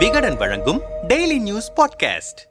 விகடன் வழங்கும் daily news podcast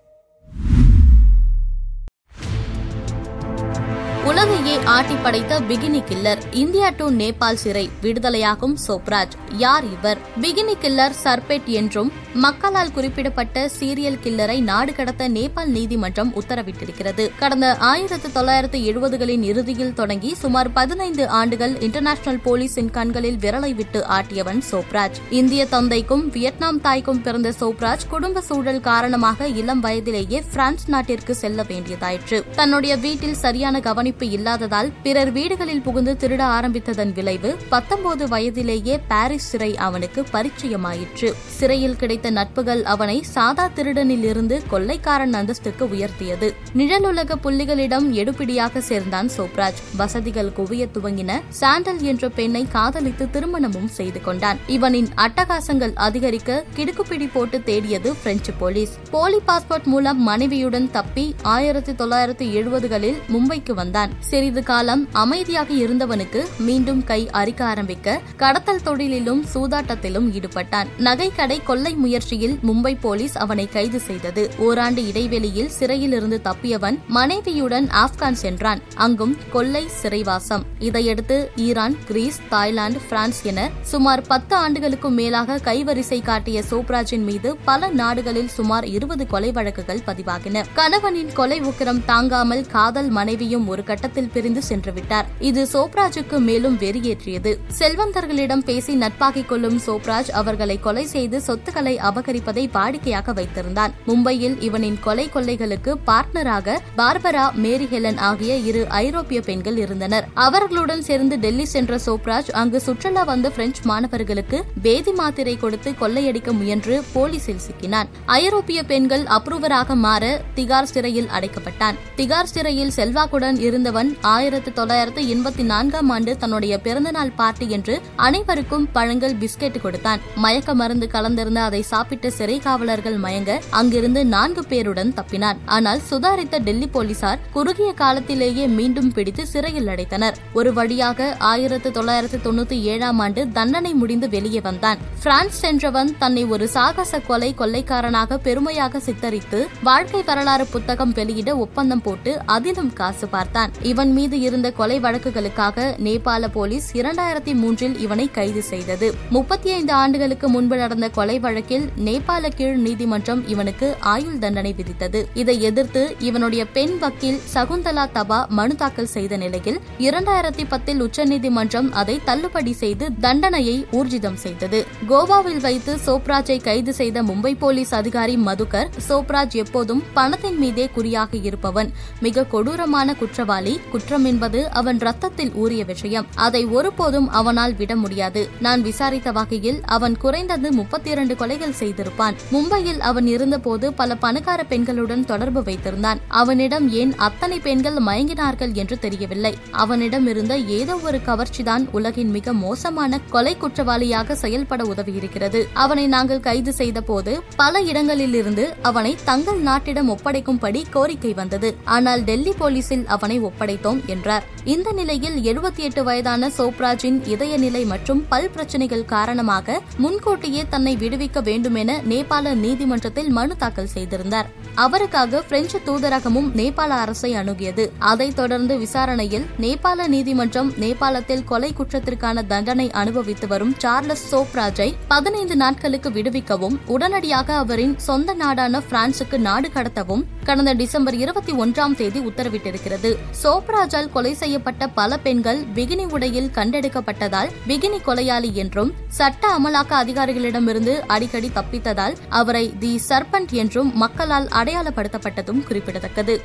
உலகையே ஆட்டி படைத்த bikini killer India to Nepal சிறை விடுதலையாகும் சோப்ராஜ். யார் இவர்? பிகினி கில்லர் சர்பெட் என்றும் மக்களால் குறிப்பிடப்பட்ட சீரியல் கில்லரை நாடு கடத்த நேபாள் நீதிமன்றம் உத்தரவிட்டிருக்கிறது. கடந்த ஆயிரத்து தொள்ளாயிரத்து எழுபதுகளின் இறுதியில் தொடங்கி சுமார் பதினைந்து ஆண்டுகள் இன்டர்நேஷனல் போலீசின் கண்களில் விரலை விட்டு ஆட்டியவன் சோப்ராஜ். இந்திய தந்தைக்கும் வியட்நாம் தாய்க்கும் பிறந்த சோப்ராஜ் குடும்ப சூழல் காரணமாக இளம் வயதிலேயே பிரான்ஸ் நாட்டிற்கு செல்ல வேண்டியதாயிற்று. தன்னுடைய வீட்டில் சரியான கவனிப்பு இல்லாததால் பிறர் வீடுகளில் புகுந்து திருட ஆரம்பித்ததன் விளைவு பத்தொன்பது வயதிலேயே பாரிஸ் சிறை அவனுக்கு பரிச்சயமாயிற்று. சிறையில் கிடைத்த நட்புகள் அவனை சாதா திருடனில் இருந்து கொள்ளைக்காரன் அந்தஸ்துக்கு உயர்த்தியது. நிழலுலக புள்ளிகளிடம் எடுபிடியாக சேர்ந்தான் சோப்ராஜ். வசதிகள் குவிய துவங்கின. சாண்டல் என்ற பெண்ணை காதலித்து திருமணமும் செய்து கொண்டான். இவனின் அட்டகாசங்கள் அதிகரிக்க கிடுக்குப்பிடி போட்டு தேடியது பிரெஞ்சு போலீஸ். போலி பாஸ்போர்ட் மூலம் மனைவியுடன் தப்பி ஆயிரத்தி தொள்ளாயிரத்தி எழுபதுகளில் மும்பைக்கு வந்தான். சிறிது காலம் அமைதியாக இருந்தவனுக்கு மீண்டும் கை அரிக்க ஆரம்பிக்க கடத்தல் தொழிலிலும் சூதாட்டத்திலும் ஈடுபட்டான். நகைக்கடை கொள்ளை முயற்சியில் மும்பை போலீஸ் அவனை கைது செய்தது. ஓராண்டு இடைவெளியில் சிறையிலிருந்து தப்பியவன் மனைவியுடன் ஆப்கான் சென்றான். அங்கும் கொள்ளை சிறைவாசம். இதையடுத்து ஈரான் கிரீஸ் தாய்லாந்து பிரான்ஸ் என சுமார் பத்து ஆண்டுகளுக்கும் மேலாக கைவரிசை காட்டிய சோப்ராஜின் மீது பல நாடுகளில் சுமார் இருபது கொலை வழக்குகள் பதிவாகின. கணவனின் கொலை உக்கிரம் தாங்காமல் காதல் மனைவியும் ஒரு கட்டத்தில் பிரிந்து சென்றுவிட்டார். இது சோப்ராஜுக்கு மேலும் வெறியேற்றியது. செல்வந்தர்களிடம் பேசி நட்பாகிக் கொள்ளும் சோப்ராஜ் அவர்களை கொலை செய்து சொத்துக்களை அபகரிப்பதை வாடிக்கையாக வைத்திருந்தான். மும்பையில் இவனின் கொலை கொள்ளைகளுக்கு பார்ட்னராக பார்பரா மேரி ஹெலன் ஆகிய இரு ஐரோப்பிய பெண்கள் இருந்தனர். அவர்களுடன் சேர்ந்து டெல்லி சென்ற சோப்ராஜ் அங்கு சுற்றுலா வந்த பிரெஞ்சு மாணவர்களுக்கு வேதி மாத்திரை கொடுத்து கொள்ளையடிக்க முயன்று போலீசில் சிக்கினான். ஐரோப்பிய பெண்கள் அப்ரூவராக மாற திகார் சிறையில் அடைக்கப்பட்டான். திகார் சிறையில் செல்வாக்குடன் இருந்தவன் ஆயிரத்தி தொள்ளாயிரத்து எண்பத்தி நான்காம் ஆண்டு தன்னுடைய பிறந்தநாள் பார்ட்டி என்று அனைவருக்கும் பழங்கள் பிஸ்கெட் கொடுத்தான். மயக்க மருந்து கலந்திருந்த அதை சாப்பிட்ட சிறை காவலர்கள் மயங்க அங்கிருந்து நான்கு பேருடன் தப்பினான் ஆனால் சுதாரித்த டெல்லி போலீசார் குறுகிய காலத்திலேயே மீண்டும் பிடித்து சிறையில் அடைத்தனர். ஒரு வழியாக ஆயிரத்து தொள்ளாயிரத்து தொண்ணூத்தி ஏழாம் ஆண்டு தண்டனை முடிந்து வெளியே வந்தான். பிரான்ஸ் சென்றவன் தன்னை ஒரு சாகச கொலை கொள்ளைக்காரனாக பெருமையாக சித்தரித்து வாழ்க்கை வரலாறு புத்தகம் வெளியிட ஒப்பந்தம் போட்டு அதிலும் காசு பார்த்தான். இவன் மீது இருந்த கொலை வழக்குகளுக்காக நேபாள போலீஸ் இரண்டாயிரத்தி மூன்றில் இவனை கைது செய்தது. முப்பத்தி ஐந்து ஆண்டுகளுக்கு முன்பு நடந்த கொலை வழக்கில் நேபாள கீழ் நீதிமன்றம் இவனுக்கு ஆயுள் தண்டனை விதித்தது. இதை எதிர்த்து இவனுடைய பெண் வக்கீல் சகுந்தலா தபா மனு தாக்கல் செய்த நிலையில் இரண்டாயிரத்தி பத்தில் உச்சநீதிமன்றம் அதை தள்ளுபடி செய்து தண்டனையை ஊர்ஜிதம் செய்தது. கோவாவில் வைத்து சோப்ராஜை கைது செய்த மும்பை போலீஸ் அதிகாரி மதுகர் சோப்ராஜ் எப்போதும் பணத்தின் மீதே குறியாக இருப்பவன். மிக கொடூரமான குற்றவாளி குற்றம் என்பது அவன் ரத்தத்தில் ஊறிய விஷயம். அதை ஒருபோதும் அவனால் விட முடியாது. நான் விசாரித்த வகையில் அவன் குறைந்தது முப்பத்தி இரண்டு கொலைகள் செய்திருப்பான். மும்பையில் அவன் இருந்தபோது பல பணக்கார பெண்களுடன் தொடர்பு வைத்திருந்தான். அவனிடம் ஏன் அத்தனை பெண்கள் மயங்கினார்கள் என்று தெரியவில்லை. அவனிடம் இருந்த ஏதோ ஒரு கவர்ச்சிதான் உலகின் மிக மோசமான கொலை குற்றவாளியாக செயல்பட உதவியிருக்கிறது. அவனை நாங்கள் கைது செய்த போது பல இடங்களிலிருந்து அவனை தங்கள் நாட்டிடம் ஒப்படைக்கும்படி கோரிக்கை வந்தது. ஆனால் டெல்லி போலீசில் அவனை ஒப்படைத்தோம் என்றார். இந்த நிலையில் எழுபத்தி எட்டு வயதான சோப்ராஜின் இதய நிலை மற்றும் பல் பிரச்சனைகள் காரணமாக முன்கூட்டியே தன்னை விடுவிக்க வேண்டும் என நேபாள நீதிமன்றத்தில் மனு தாக்கல் செய்திருந்தார். அவருக்காக பிரெஞ்சு தூதரகமும் நேபாள அரசை அணுகியது. அதைத் தொடர்ந்து விசாரணையில் நேபாள நீதிமன்றம் நேபாளத்தில் கொலை குற்றத்திற்கான தண்டனை அனுபவித்து வரும் சார்லஸ் சோப்ராஜை பதினைந்து நாட்களுக்கு விடுவிக்கவும் உடனடியாக அவரின் சொந்த நாடான பிரான்சுக்கு நாடு கடத்தவும் கடந்த டிசம்பர் இருபத்தி ஒன்றாம் தேதி உத்தரவிட்டிருக்கிறது. சோப்ராஜால் கொலை செய்யப்பட்ட பல பெண்கள் பிகினி உடையில் கண்டெடுக்கப்பட்டதால் பிகினி கொலையாளி என்றும் சட்ட அமலாக்க அதிகாரிகளிடமிருந்து அடிக்கடி தப்பித்ததால் அவரை தி சர்பண்ட் என்றும் மக்களால் அடையாளப்படுத்தப்பட்டதும் குறிப்பிடத்தக்கது.